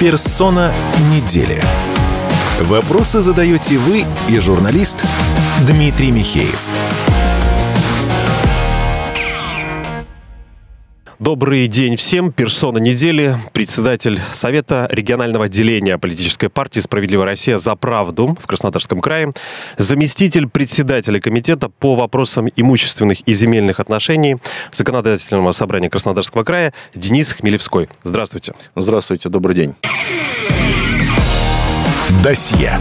Персона недели. Вопросы задаете вы и журналист Дмитрий Михеев. Добрый день всем. Персона недели, председатель Совета регионального отделения политической партии «Справедливая Россия за правду» в Краснодарском крае, заместитель председателя комитета по вопросам имущественных и земельных отношений Законодательного собрания Краснодарского края Денис Хмелевской. Здравствуйте. Здравствуйте, добрый день. Досье.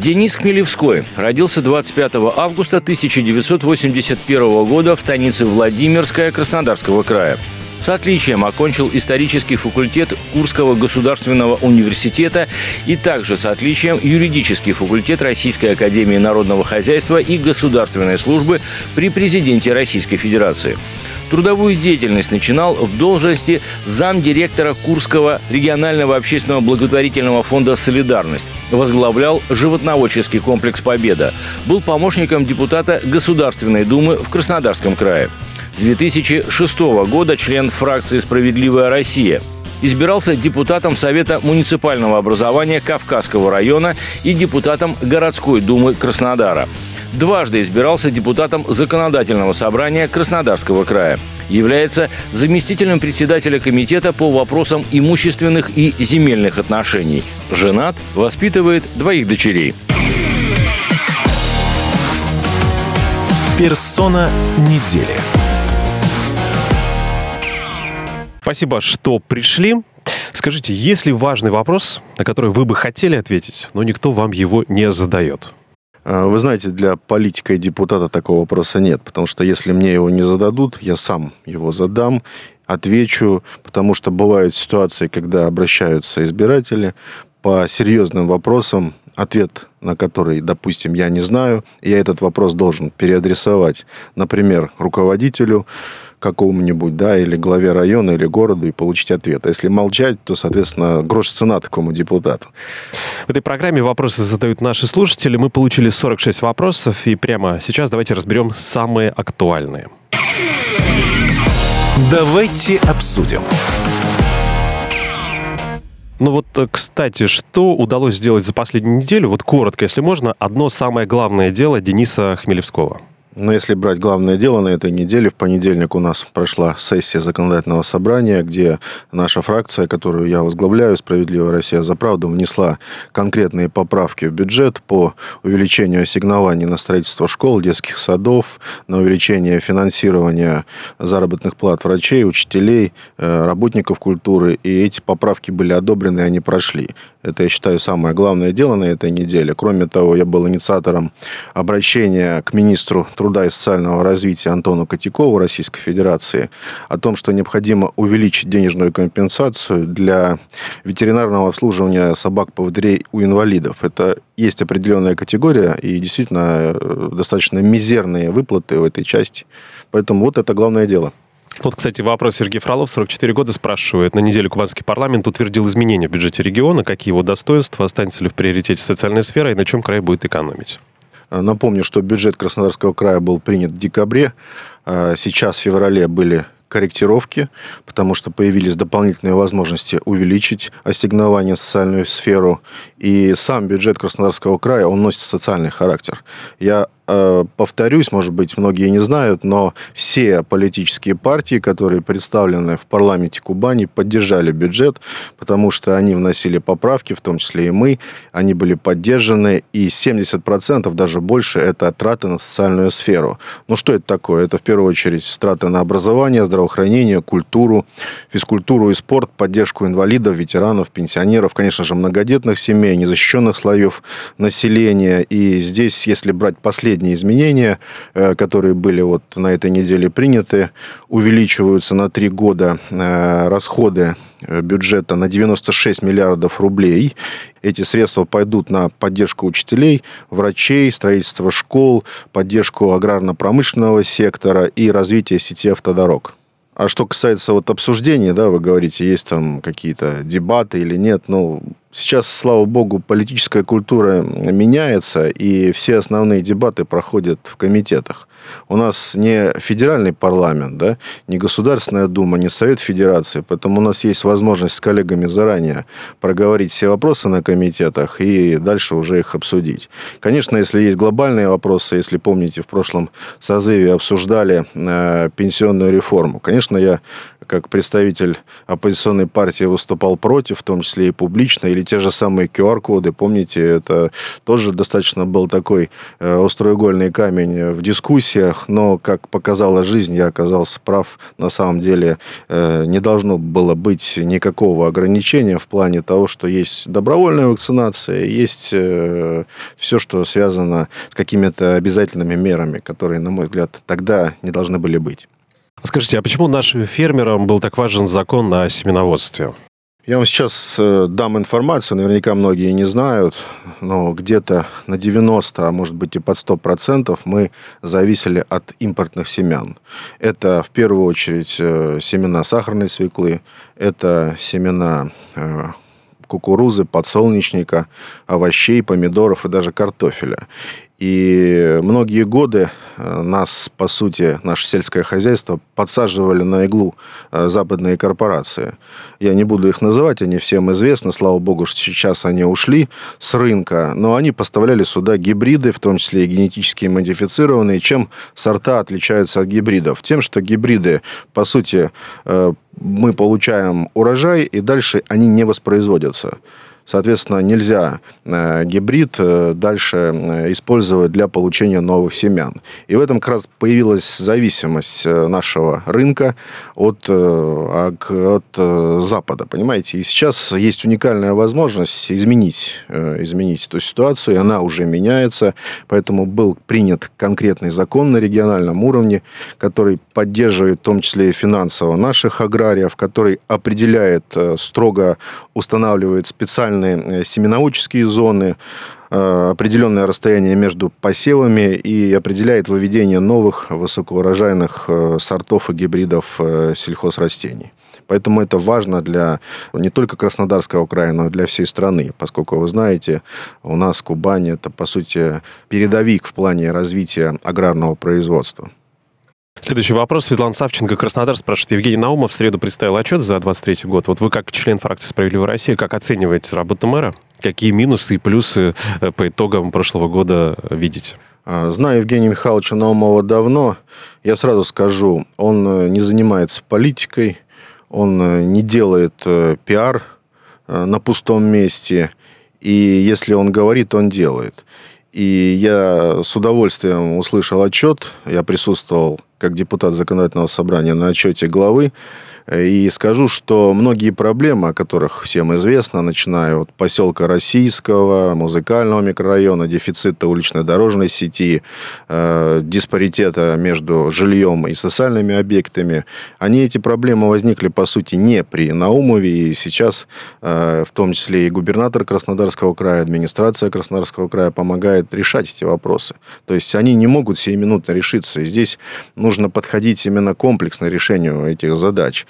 Денис Хмелевской родился 25 августа 1981 года в станице Владимирская Краснодарского края. С отличием окончил исторический факультет Курского государственного университета и также с отличием юридический факультет Российской академии народного хозяйства и государственной службы при президенте Российской Федерации. Трудовую деятельность начинал в должности замдиректора Курского регионального общественного благотворительного фонда «Солидарность». Возглавлял животноводческий комплекс «Победа». Был помощником депутата Государственной Думы в Краснодарском крае. С 2006 года член фракции «Справедливая Россия», избирался депутатом Совета муниципального образования Кавказского района и депутатом городской думы Краснодара – Дважды избирался депутатом Законодательного собрания Краснодарского края. Является заместителем председателя комитета по вопросам имущественных и земельных отношений. Женат, воспитывает двоих дочерей. Персона недели. Спасибо, что пришли. Скажите, есть ли важный вопрос, на который вы бы хотели ответить, но никто вам его не задает? А, вы знаете, для политика и депутата такого вопроса нет, потому что если мне его не зададут, я сам его задам, отвечу, потому что бывают ситуации, когда обращаются избиратели по серьезным вопросам, ответ на который, допустим, я не знаю, я этот вопрос должен переадресовать, например, руководителю, какому-нибудь, да, или главе района, или города и получить ответ. А если молчать, то, соответственно, грош цена такому депутату. В этой программе вопросы задают наши слушатели. Мы получили 46 вопросов, и прямо сейчас давайте разберем самые актуальные. Давайте обсудим. Ну вот, э, кстати, что удалось сделать за последнюю неделю? Вот коротко, если можно, одно самое главное дело Дениса Хмелевского. Но если брать главное дело на этой неделе, в понедельник у нас прошла сессия законодательного собрания, где наша фракция, которую я возглавляю, «Справедливая Россия за правду», внесла конкретные поправки в бюджет по увеличению ассигнований на строительство школ, детских садов, на увеличение финансирования заработных плат врачей, учителей, э, работников культуры. И эти поправки были одобрены, они прошли. Это, я считаю, самое главное дело на этой неделе. Кроме того, я был инициатором обращения к министру труда и социального развития Антону Котякову Российской Федерации о том, что необходимо увеличить денежную компенсацию для ветеринарного обслуживания собак-поводырей у инвалидов. Это есть определенная категория и действительно э, достаточно мизерные выплаты в этой части. Поэтому вот это главное дело. Вот, кстати, вопрос Сергей Фролов, 44 года, спрашивает. На неделю Кубанский парламент утвердил изменения в бюджете региона. Какие его достоинства? Останется ли в приоритете социальная сфера? И на чем край будет экономить? Напомню, что бюджет Краснодарского края был принят в декабре. А сейчас в феврале были корректировки, потому что появились дополнительные возможности увеличить ассигнование в социальную сферу. И сам бюджет Краснодарского края, он носит социальный характер. Я Э, повторюсь, может быть, многие не знают, но все политические партии, которые представлены в парламенте Кубани, поддержали бюджет, потому что они вносили поправки, в том числе и мы, они были поддержаны, и 70%, даже больше, это траты на социальную сферу. Ну, что это такое? Это, в первую очередь, траты на образование, здравоохранение, культуру, физкультуру и спорт, поддержку инвалидов, ветеранов, пенсионеров, конечно же, многодетных семей, незащищенных слоев населения. И здесь, если брать последние последние изменения, э, которые были вот на этой неделе приняты, увеличиваются на три года э, расходы э, бюджета на 96 миллиардов рублей. Эти средства пойдут на поддержку учителей, врачей, строительство школ, поддержку аграрно-промышленного сектора и развитие сети автодорог. А что касается вот обсуждений, да, вы говорите, есть там какие-то дебаты или нет, ну, Сейчас, слава богу, политическая культура меняется, и все основные дебаты проходят в комитетах. У нас не федеральный парламент, да, не Государственная Дума, не Совет Федерации, поэтому у нас есть возможность с коллегами заранее проговорить все вопросы на комитетах и дальше уже их обсудить. Конечно, если есть глобальные вопросы, если помните, в прошлом созыве обсуждали э, пенсионную реформу, конечно, я как представитель оппозиционной партии выступал против, в том числе и публично, или те же самые QR-коды, помните, это тоже достаточно был такой э, остроугольный камень в дискуссиях, но, как показала жизнь, я оказался прав. На самом деле э, не должно было быть никакого ограничения в плане того, что есть добровольная вакцинация, есть э, все, что связано с какими-то обязательными мерами, которые, на мой взгляд, тогда не должны были быть. Скажите, а почему нашим фермерам был так важен закон о семеноводстве? Я вам сейчас э, дам информацию, наверняка многие не знают, но где-то на 90, а может быть и под 100% мы зависели от импортных семян. Это в первую очередь э, семена сахарной свеклы, это семена э, кукурузы, подсолнечника, овощей, помидоров и даже картофеля. И многие годы э, нас, по сути, наше сельское хозяйство подсаживали на иглу э, западные корпорации. Я не буду их называть, они всем известны. Слава богу, что сейчас они ушли с рынка. Но они поставляли сюда гибриды, в том числе и генетически модифицированные. Чем сорта отличаются от гибридов? Тем, что гибриды, по сути, э, мы получаем урожай, и дальше они не воспроизводятся. Соответственно, нельзя э, гибрид э, дальше э, использовать для получения новых семян. И в этом как раз появилась зависимость нашего рынка от, от Запада, понимаете? И сейчас есть уникальная возможность изменить, изменить эту ситуацию, и она уже меняется. Поэтому был принят конкретный закон на региональном уровне, который поддерживает в том числе и финансово наших аграриев, который определяет, строго устанавливает специальные специальные э, семеноводческие зоны, э, определенное расстояние между посевами и определяет выведение новых высокоурожайных э, сортов и гибридов сельхозрастений. Поэтому это важно для не только Краснодарского края, но и для всей страны, поскольку, вы знаете, у нас Кубань – это, по сути, передовик в плане развития аграрного производства. Следующий вопрос. Светлана Савченко, Краснодар, спрашивает. Евгений Наумов в среду представил отчет за 23 год. Вот вы, как член фракции «Справедливая Россия», как оцениваете работу мэра? Какие минусы и плюсы э, по итогам прошлого года видите? А, знаю Евгения Михайловича Наумова давно. Я сразу скажу, он э, не занимается политикой, он э, не делает пиар на пустом месте. И если он говорит, он делает. И я с удовольствием услышал отчет. Я присутствовал как депутат законодательного собрания на отчете главы. И скажу, что многие проблемы, о которых всем известно, начиная от поселка Российского, музыкального микрорайона, дефицита уличной дорожной сети, э, диспаритета между жильем и социальными объектами, они, эти проблемы возникли, по сути, не при Наумове. И сейчас, э, в том числе и губернатор Краснодарского края, администрация Краснодарского края помогает решать эти вопросы. То есть, они не могут сиюминутно решиться. И здесь нужно подходить именно комплексно решению этих задач.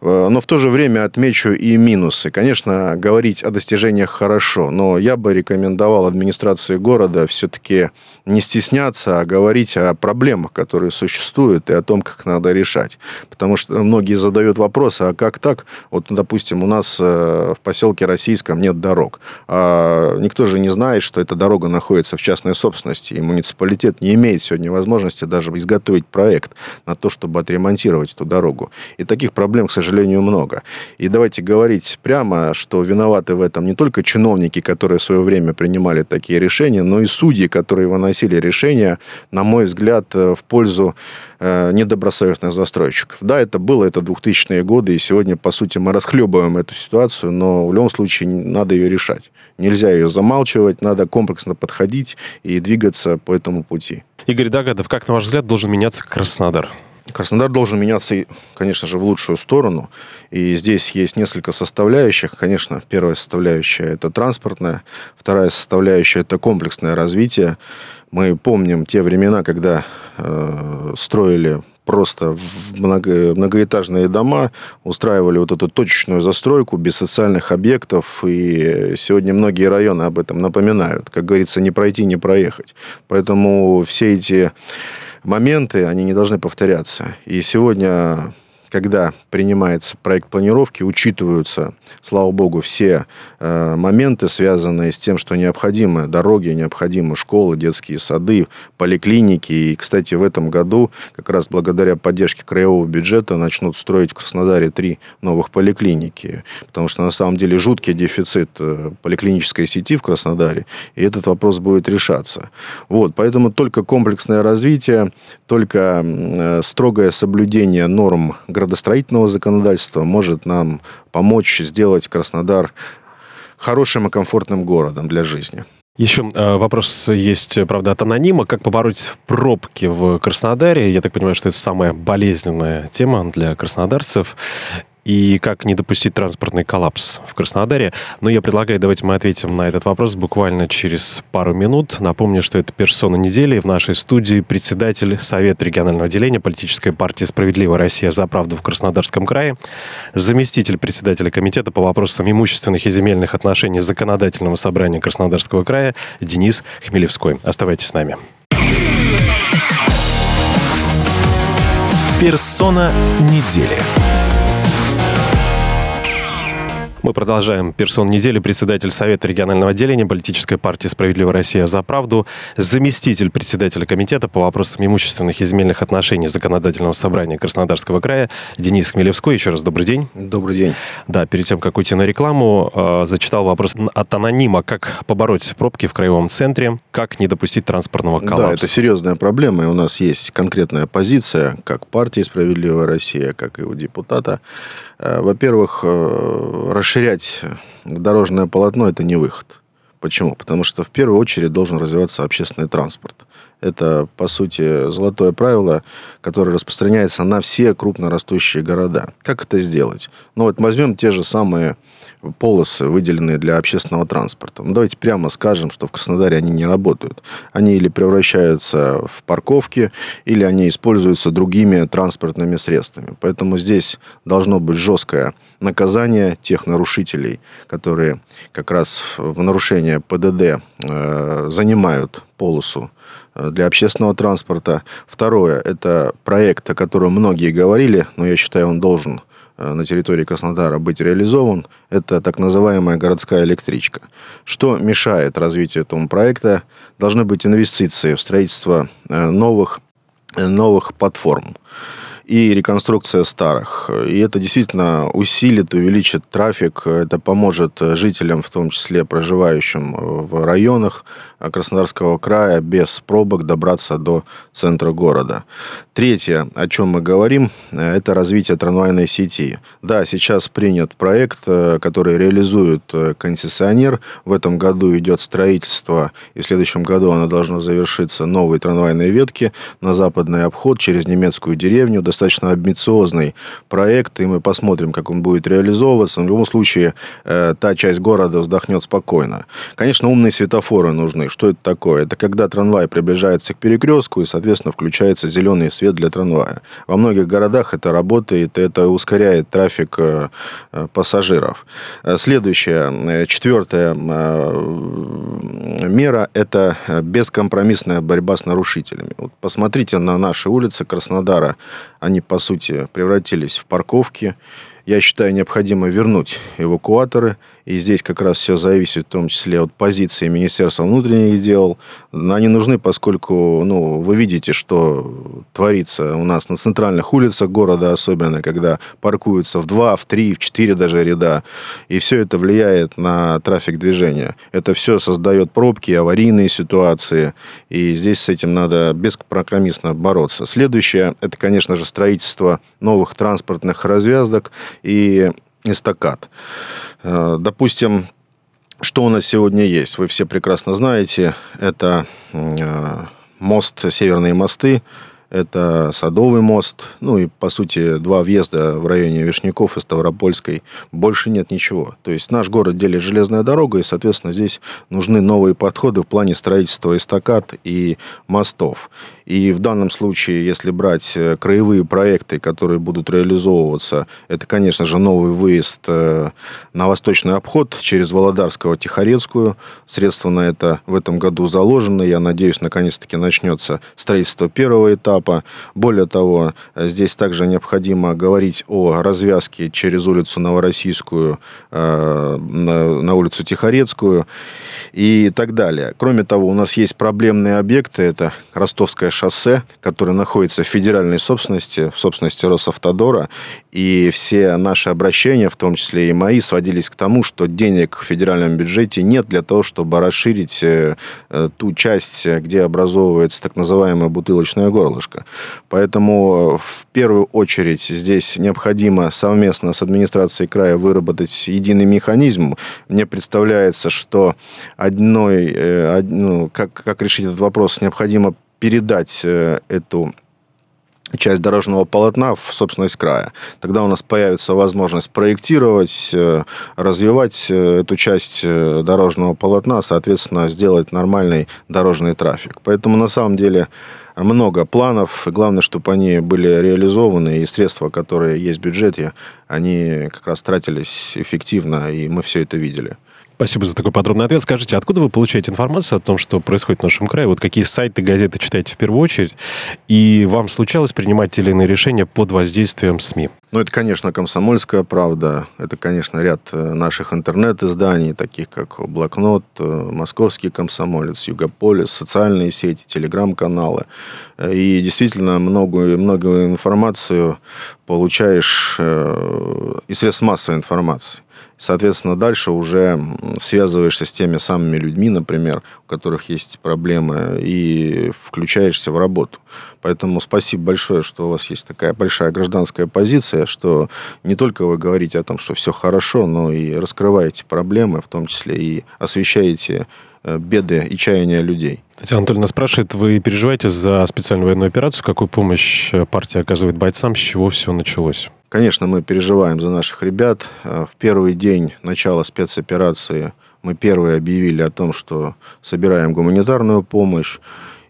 Э, но в то же время отмечу и минусы. Конечно, говорить о достижениях хорошо, но я бы рекомендовал администрации города все-таки не стесняться, а говорить о проблемах, которые существуют, и о том, как надо решать. Потому что многие задают вопросы, а как так? Вот, допустим, у нас э, в поселке Российском нет дорог. А никто же не знает, что эта дорога находится в частной собственности, и муниципалитет не имеет сегодня возможности даже изготовить проект на то, чтобы отремонтировать эту дорогу. И таких проблем, к сожалению, много. И давайте говорить прямо, что виноваты в этом не только чиновники, которые в свое время принимали такие решения, но и судьи, которые выносили решения, на мой взгляд, э, в пользу э, недобросовестных застройщиков. Да, это было, это 2000-е годы, и сегодня, по сути, мы расхлебываем эту ситуацию, но в любом случае надо ее решать. Нельзя ее замалчивать, надо комплексно подходить и двигаться по этому пути. Игорь Дагадов, как, на ваш взгляд, должен меняться Краснодар? Краснодар должен меняться, конечно же, в лучшую сторону. И здесь есть несколько составляющих. Конечно, первая составляющая – это транспортная. Вторая составляющая – это комплексное развитие. Мы помним те времена, когда э, строили просто много, многоэтажные дома, устраивали вот эту точечную застройку без социальных объектов, и сегодня многие районы об этом напоминают. Как говорится, не пройти, не проехать. Поэтому все эти моменты, они не должны повторяться. И сегодня когда принимается проект планировки, учитываются, слава богу, все э, моменты, связанные с тем, что необходимы дороги, необходимы школы, детские сады, поликлиники. И, кстати, в этом году, как раз благодаря поддержке краевого бюджета, начнут строить в Краснодаре три новых поликлиники. Потому что, на самом деле, жуткий дефицит э, поликлинической сети в Краснодаре, и этот вопрос будет решаться. Вот, поэтому только комплексное развитие, только э, строгое соблюдение норм градации градостроительного законодательства может нам помочь сделать Краснодар хорошим и комфортным городом для жизни. Еще э, вопрос есть, правда, от анонима. Как побороть пробки в Краснодаре? Я так понимаю, что это самая болезненная тема для краснодарцев и как не допустить транспортный коллапс в Краснодаре. Но я предлагаю, давайте мы ответим на этот вопрос буквально через пару минут. Напомню, что это персона недели. В нашей студии председатель Совета регионального отделения политической партии «Справедливая Россия за правду» в Краснодарском крае, заместитель председателя комитета по вопросам имущественных и земельных отношений Законодательного собрания Краснодарского края Денис Хмелевской. Оставайтесь с нами. Персона недели. Мы продолжаем. Персон недели, председатель Совета регионального отделения политической партии «Справедливая Россия за правду», заместитель председателя комитета по вопросам имущественных и земельных отношений Законодательного собрания Краснодарского края Денис Хмелевской. Еще раз добрый день. Добрый день. Да, перед тем, как уйти на рекламу, э, зачитал вопрос от анонима. Как побороть пробки в краевом центре? Как не допустить транспортного коллапса? Да, это серьезная проблема, и у нас есть конкретная позиция, как партии «Справедливая Россия», как и у депутата. Э, во-первых, э, расширять дорожное полотно – это не выход. Почему? Потому что в первую очередь должен развиваться общественный транспорт. Это, по сути, золотое правило, которое распространяется на все крупно растущие города. Как это сделать? Ну вот возьмем те же самые полосы, выделенные для общественного транспорта. Ну, давайте прямо скажем, что в Краснодаре они не работают. Они или превращаются в парковки, или они используются другими транспортными средствами. Поэтому здесь должно быть жесткое наказание тех нарушителей, которые как раз в нарушение ПДД э, занимают полосу для общественного транспорта. Второе – это проект, о котором многие говорили, но я считаю, он должен Э, на территории Краснодара быть реализован, это так называемая городская электричка. Что мешает развитию этого проекта? Должны быть инвестиции в строительство э, новых, э, новых платформ и реконструкция старых. И это действительно усилит, увеличит трафик, это поможет жителям, в том числе проживающим в районах Краснодарского края, без пробок добраться до центра города. Третье, о чем мы говорим, это развитие трамвайной сети. Да, сейчас принят проект, который реализует концессионер. В этом году идет строительство, и в следующем году оно должно завершиться новой трамвайной ветки на западный обход через немецкую деревню достаточно амбициозный проект, и мы посмотрим, как он будет реализовываться. Но в любом случае, э, та часть города вздохнет спокойно. Конечно, умные светофоры нужны. Что это такое? Это когда трамвай приближается к перекрестку, и, соответственно, включается зеленый свет для трамвая. Во многих городах это работает, это ускоряет трафик э, э, пассажиров. Следующая, четвертая мера – это бескомпромиссная борьба с нарушителями. Вот посмотрите на наши улицы Краснодара они, по сути, превратились в парковки. Я считаю, необходимо вернуть эвакуаторы – и здесь как раз все зависит в том числе от позиции Министерства внутренних дел. Они нужны, поскольку ну, вы видите, что творится у нас на центральных улицах города, особенно когда паркуются в два, в три, в четыре даже ряда. И все это влияет на трафик движения. Это все создает пробки, аварийные ситуации. И здесь с этим надо бескомпромиссно бороться. Следующее, это, конечно же, строительство новых транспортных развязок и эстакад. Э, допустим, что у нас сегодня есть? Вы все прекрасно знаете. Это э, мост «Северные мосты», это Садовый мост, ну и, по сути, два въезда в районе Вишняков и Ставропольской. Больше нет ничего. То есть наш город делит железная дорога, и, соответственно, здесь нужны новые подходы в плане строительства эстакад и мостов. И в данном случае, если брать э, краевые проекты, которые будут реализовываться, это, конечно же, новый выезд э, на восточный обход через Володарского-Тихорецкую. Средства на это в этом году заложены. Я надеюсь, наконец-таки начнется строительство первого этапа. Более того, здесь также необходимо говорить о развязке через улицу Новороссийскую э, на улицу Тихорецкую и так далее. Кроме того, у нас есть проблемные объекты. Это Ростовское шоссе, которое находится в федеральной собственности, в собственности Росавтодора. И все наши обращения, в том числе и мои, сводились к тому, что денег в федеральном бюджете нет для того, чтобы расширить э, э, ту часть, где образовывается так называемое бутылочное горлышко. Поэтому в первую очередь здесь необходимо совместно с администрацией края выработать единый механизм. Мне представляется, что одной, э, ну, как, как решить этот вопрос, необходимо передать эту часть дорожного полотна в собственность края. Тогда у нас появится возможность проектировать, э, развивать э, эту часть э, дорожного полотна, соответственно, сделать нормальный дорожный трафик. Поэтому, на самом деле, много планов. Главное, чтобы они были реализованы, и средства, которые есть в бюджете, они как раз тратились эффективно, и мы все это видели. Спасибо за такой подробный ответ. Скажите, откуда вы получаете информацию о том, что происходит в нашем крае? Вот какие сайты, газеты читаете в первую очередь? И вам случалось принимать или иные решения под воздействием СМИ? Ну, это, конечно, «Комсомольская правда». Это, конечно, ряд э, наших интернет-изданий, таких как «Блокнот», э, «Московский комсомолец», «Югополис», социальные сети, телеграм-каналы. Э, и действительно, многую, многую информацию получаешь из средств массовой информации. Соответственно, дальше уже связываешься с теми самыми людьми, например, у которых есть проблемы, и включаешься в работу. Поэтому спасибо большое, что у вас есть такая большая гражданская позиция, что не только вы говорите о том, что все хорошо, но и раскрываете проблемы, в том числе и освещаете э, беды и чаяния людей. Татьяна Анатольевна спрашивает, вы переживаете за специальную военную операцию? Какую помощь э, партия оказывает бойцам? С чего все началось? Конечно, мы переживаем за наших ребят. Э, в первый день начала спецоперации мы первые объявили о том, что собираем гуманитарную помощь.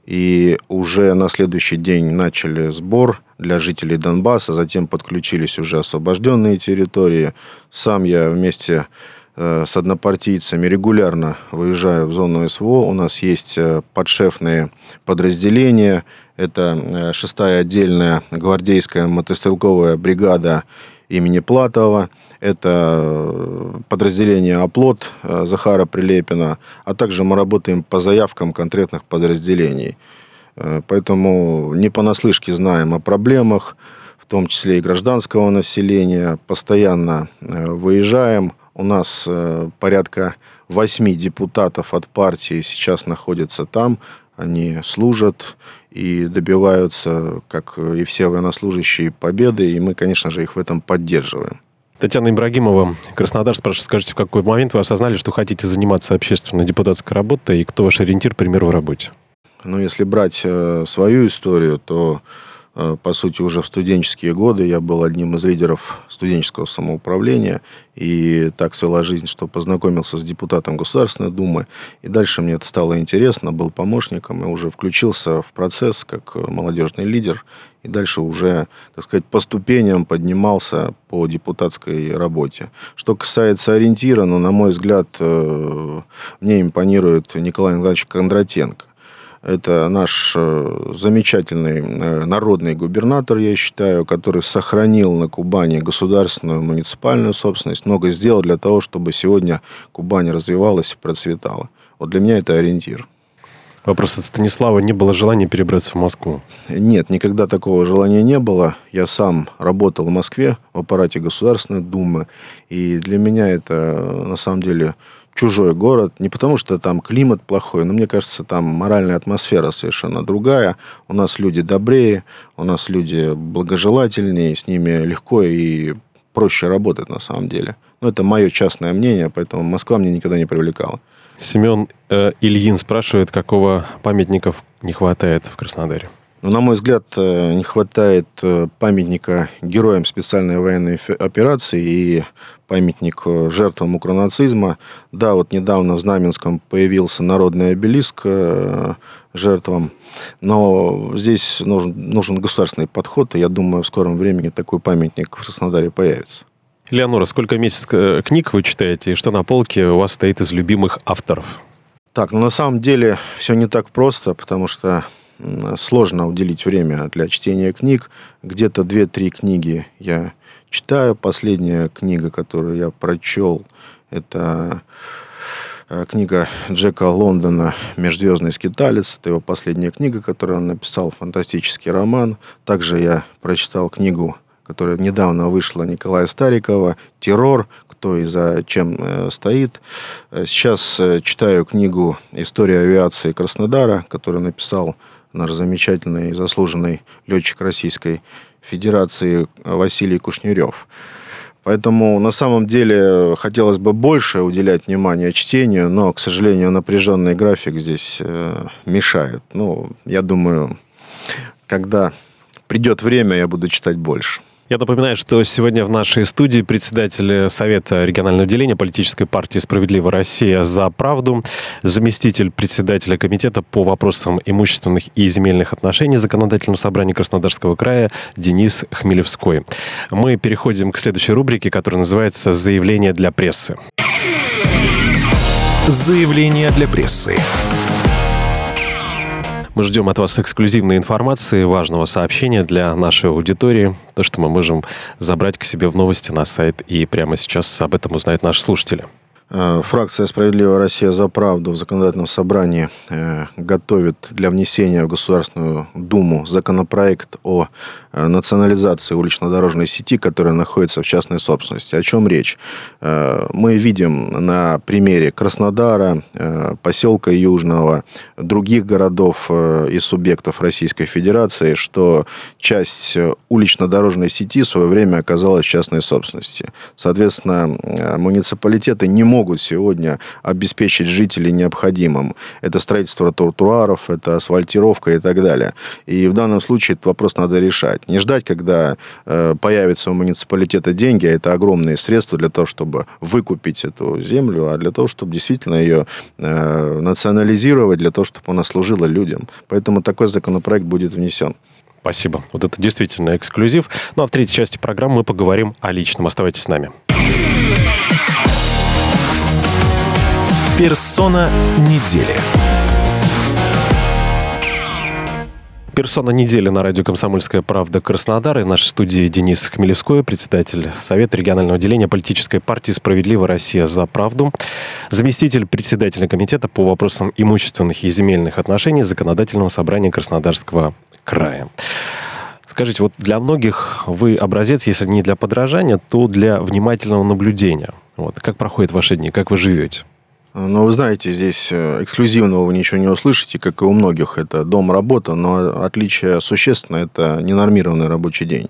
И уже на следующий день начали сбор для жителей Донбасса, затем подключились уже освобожденные территории. Сам я вместе с однопартийцами регулярно выезжаю в зону СВО. У нас есть э, подшефные подразделения, это э, шестая отдельная гвардейская мотострелковая бригада имени Платова. Это э, подразделение «Оплот» э, Захара Прилепина. А также мы работаем по заявкам конкретных подразделений. Поэтому не понаслышке знаем о проблемах, в том числе и гражданского населения. Постоянно выезжаем. У нас порядка восьми депутатов от партии сейчас находятся там. Они служат и добиваются, как и все военнослужащие, победы, и мы, конечно же, их в этом поддерживаем. Татьяна Ибрагимова, Краснодар, спрашивает, скажите, в какой момент вы осознали, что хотите заниматься общественной депутатской работой, и кто ваш ориентир, пример в работе? Ну, если брать э, свою историю, то Э, по сути, уже в студенческие годы я был одним из лидеров студенческого самоуправления. И так свела жизнь, что познакомился с депутатом Государственной Думы. И дальше мне это стало интересно, был помощником и уже включился в процесс как молодежный лидер. И дальше уже, так сказать, по ступеням поднимался по депутатской работе. Что касается ориентира, ну, на мой взгляд, э, мне импонирует Николай Николаевич Кондратенко. Это наш э, замечательный э, народный губернатор, я считаю, который сохранил на Кубани государственную муниципальную собственность, много сделал для того, чтобы сегодня Кубань развивалась и процветала. Вот для меня это ориентир. Вопрос от Станислава. Не было желания перебраться в Москву? Нет, никогда такого желания не было. Я сам работал в Москве в аппарате Государственной Думы. И для меня это на самом деле чужой город. Не потому, что там климат плохой, но мне кажется, там моральная атмосфера совершенно другая. У нас люди добрее, у нас люди благожелательнее, с ними легко и проще работать на самом деле. Но это мое частное мнение, поэтому Москва мне никогда не привлекала. Семен э, Ильин спрашивает, какого памятников не хватает в Краснодаре? На мой взгляд, э, не хватает э, памятника героям специальной военной операции и памятник э, жертвам укронацизма. Да, вот недавно в Знаменском появился народный обелиск жертвам, но здесь нужен, нужен государственный подход, и я думаю, в скором времени такой памятник в Краснодаре появится. Леонора, сколько месяцев книг вы читаете, и что на полке у вас стоит из любимых авторов? Так, ну на самом деле все не так просто, потому что сложно уделить время для чтения книг. Где-то 2-3 книги я читаю. Последняя книга, которую я прочел, это э, книга Джека Лондона «Межзвездный скиталец». Это его последняя книга, которую он написал, фантастический роман. Также я прочитал книгу, которая недавно вышла Николая Старикова «Террор», кто и за чем э, стоит. Э, сейчас читаю книгу «История авиации Краснодара», которую написал наш замечательный заслуженный летчик Российской Федерации Василий Кушнерев. Поэтому на самом деле хотелось бы больше уделять внимание чтению, но, к сожалению, напряженный график здесь э, мешает. Ну, я думаю, когда придет время, я буду читать больше. Я напоминаю, что сегодня в нашей студии председатель Совета регионального отделения политической партии «Справедливая Россия за правду», заместитель председателя комитета по вопросам имущественных и земельных отношений Законодательного собрания Краснодарского края Денис Хмелевской. Мы переходим к следующей рубрике, которая называется «Заявление для прессы». Заявление для прессы. Мы ждем от вас эксклюзивной информации, важного сообщения для нашей аудитории, то, что мы можем забрать к себе в новости на сайт, и прямо сейчас об этом узнают наши слушатели. Э, фракция «Справедливая Россия за правду» в законодательном собрании э, готовит для внесения в Государственную Думу законопроект о национализации улично-дорожной сети, которая находится в частной собственности. О чем речь? Мы видим на примере Краснодара, поселка Южного, других городов и субъектов Российской Федерации, что часть улично-дорожной сети в свое время оказалась в частной собственности. Соответственно, муниципалитеты не могут могут сегодня обеспечить жителей необходимым. Это строительство тротуаров, это асфальтировка и так далее. И в данном случае этот вопрос надо решать. Не ждать, когда э, появятся у муниципалитета деньги, а это огромные средства для того, чтобы выкупить эту землю, а для того, чтобы действительно ее э, национализировать, для того, чтобы она служила людям. Поэтому такой законопроект будет внесен. Спасибо. Вот это действительно эксклюзив. Ну а в третьей части программы мы поговорим о личном. Оставайтесь с нами. Персона недели. Персона недели на радио «Комсомольская правда» Краснодар. И в нашей студии Денис Хмелевской, председатель Совета регионального отделения политической партии «Справедливая Россия за правду», заместитель председателя комитета по вопросам имущественных и земельных отношений Законодательного собрания Краснодарского края. Скажите, вот для многих вы образец, если не для подражания, то для внимательного наблюдения. Вот. Как проходят ваши дни, как вы живете? Но вы знаете, здесь э, эксклюзивного вы ничего не услышите, как и у многих. Это дом-работа, но отличие существенное – это ненормированный рабочий день.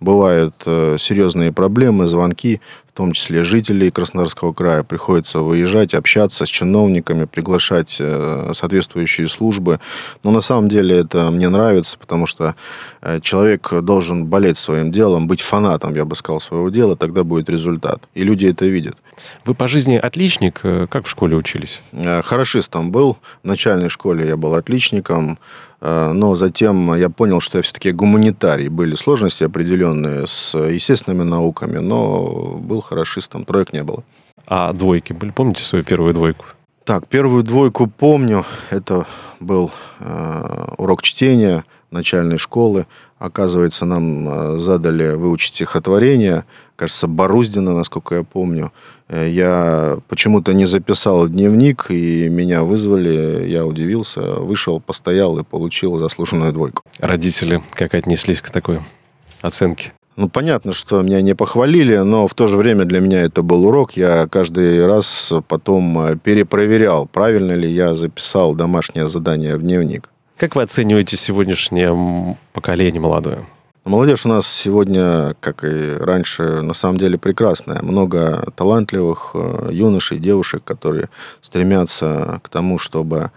Бывают э, серьезные проблемы, звонки, в том числе жителей Краснодарского края. Приходится выезжать, общаться с чиновниками, приглашать э, соответствующие службы. Но на самом деле это мне нравится, потому что э, человек должен болеть своим делом, быть фанатом, я бы сказал, своего дела, тогда будет результат. И люди это видят. Вы по жизни отличник? Э, как в школе учились? Хорошистом был. В начальной школе я был отличником. Э, но затем я понял, что я все-таки гуманитарий. Были сложности определенные с естественными науками, но был хорошистом, троек не было. А двойки были? Помните свою первую двойку? Так, первую двойку помню. Это был э, урок чтения начальной школы. Оказывается, нам э, задали выучить стихотворение. Кажется, Боруздина, насколько я помню. Э, я почему-то не записал дневник, и меня вызвали. Я удивился, вышел, постоял и получил заслуженную двойку. Родители как отнеслись к такой оценке? Ну, понятно, что меня не похвалили, но в то же время для меня это был урок. Я каждый раз потом э, перепроверял, правильно ли я записал домашнее задание в дневник. Как вы оцениваете сегодняшнее поколение молодое? Молодежь у нас сегодня, как и раньше, на самом деле прекрасная. Много талантливых э, юношей, девушек, которые стремятся к тому, чтобы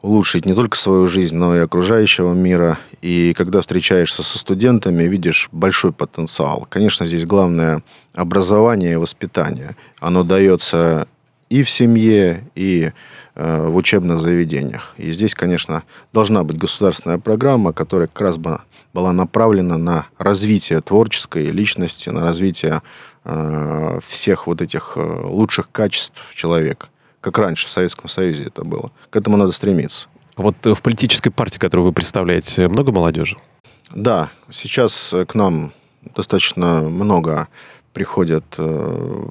улучшить не только свою жизнь, но и окружающего мира. И когда встречаешься со студентами, видишь большой потенциал. Конечно, здесь главное образование и воспитание. Оно дается и в семье, и э, в учебных заведениях. И здесь, конечно, должна быть государственная программа, которая как раз бы была направлена на развитие творческой личности, на развитие э, всех вот этих э, лучших качеств человека как раньше в Советском Союзе это было. К этому надо стремиться. Вот в политической партии, которую вы представляете, много молодежи? Да, сейчас к нам достаточно много приходят э,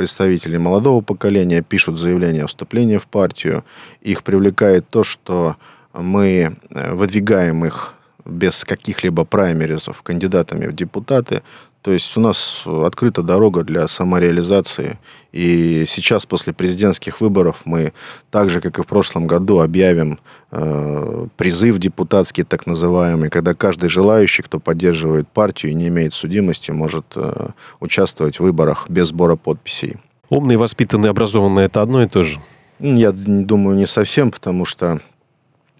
представители молодого поколения, пишут заявления о вступлении в партию. Их привлекает то, что мы э, выдвигаем их без каких-либо праймеризов кандидатами в депутаты. То есть у нас открыта дорога для самореализации. И сейчас, после президентских выборов, мы так же, как и в прошлом году, объявим э, призыв депутатский, так называемый, когда каждый желающий, кто поддерживает партию и не имеет судимости, может э, участвовать в выборах без сбора подписей. Умный, воспитанный, образованный – это одно и то же? Я думаю, не совсем, потому что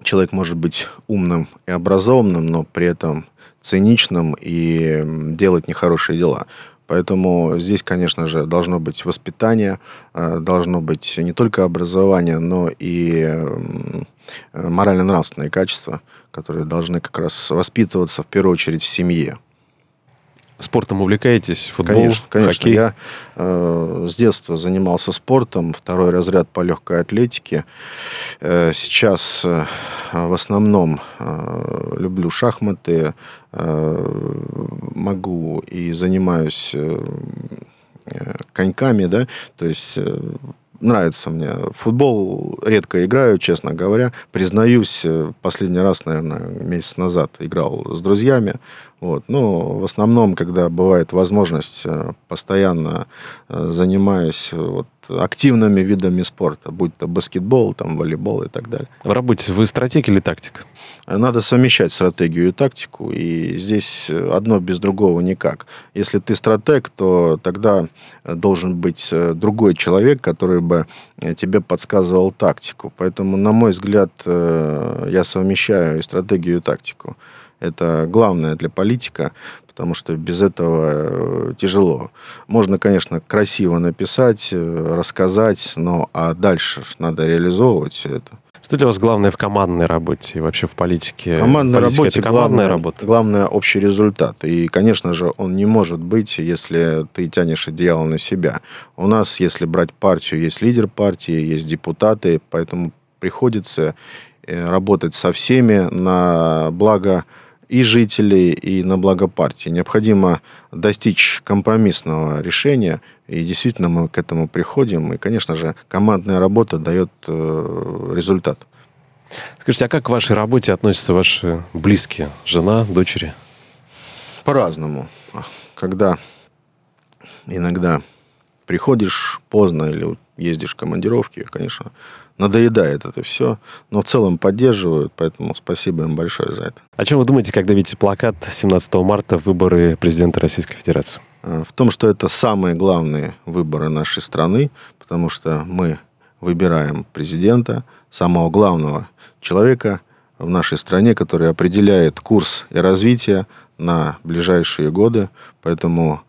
человек может быть умным и образованным, но при этом циничным и делать нехорошие дела. Поэтому здесь, конечно же, должно быть воспитание, э, должно быть не только образование, но и морально-нравственные качества, которые должны как раз воспитываться в первую очередь в семье. Спортом увлекаетесь? Футбол, конечно, конечно. хоккей? Я э, с детства занимался спортом, второй разряд по легкой атлетике. Э, сейчас э, в основном э, люблю шахматы, э, могу и занимаюсь э, коньками, да, то есть э, нравится мне. Футбол редко играю, честно говоря. Признаюсь, э, последний раз, наверное, месяц назад играл с друзьями. Вот. Но в основном, когда бывает возможность, э, постоянно э, занимаюсь вот, активными видами спорта, будь то баскетбол, там, волейбол и так далее. В работе вы стратег или тактик? Надо совмещать стратегию и тактику, и здесь одно без другого никак. Если ты стратег, то тогда должен быть другой человек, который бы тебе подсказывал тактику. Поэтому, на мой взгляд, я совмещаю и стратегию, и тактику. Это главное для политика, потому что без этого э, тяжело. Можно, конечно, красиво написать, э, рассказать, но а дальше надо реализовывать это. Что для вас главное в командной работе и вообще в политике? В командной Политика работе командная главное, работа. главное общий результат. И, конечно же, он не может быть, если ты тянешь одеяло на себя. У нас, если брать партию, есть лидер партии, есть депутаты, поэтому приходится э, работать со всеми на благо и жителей, и на благо партии. Необходимо достичь компромиссного решения, и действительно мы к этому приходим. И, конечно же, командная работа дает э, результат. Скажите, а как к вашей работе относятся ваши близкие? Жена, дочери? По-разному. Когда иногда приходишь поздно или ездишь в командировки, конечно, надоедает это все, но в целом поддерживают, поэтому спасибо им большое за это. О чем вы думаете, когда видите плакат 17 марта выборы президента Российской Федерации? Э, в том, что это самые главные выборы нашей страны, потому что мы выбираем президента, самого главного человека в нашей стране, который определяет курс и развитие на ближайшие годы. Поэтому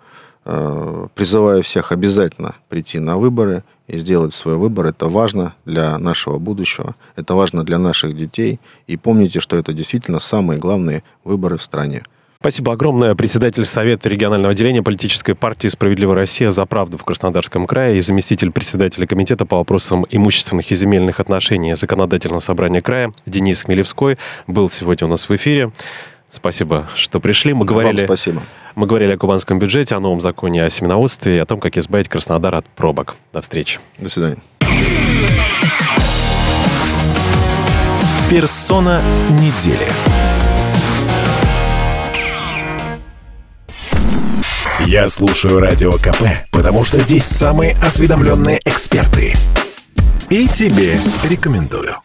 э, призываю всех обязательно прийти на выборы и сделать свой выбор. Это важно для нашего будущего, это важно для наших детей. И помните, что это действительно самые главные выборы в стране. Спасибо огромное. Председатель Совета регионального отделения политической партии «Справедливая Россия» за правду в Краснодарском крае и заместитель председателя комитета по вопросам имущественных и земельных отношений Законодательного собрания края Денис Хмелевской был сегодня у нас в эфире. Спасибо, что пришли. Мы говорили, Вам спасибо. Мы говорили о кубанском бюджете, о новом законе о семеноводстве и о том, как избавить Краснодар от пробок. До встречи. До свидания. Персона недели. Я слушаю радио КП, потому что здесь самые осведомленные эксперты. И тебе рекомендую.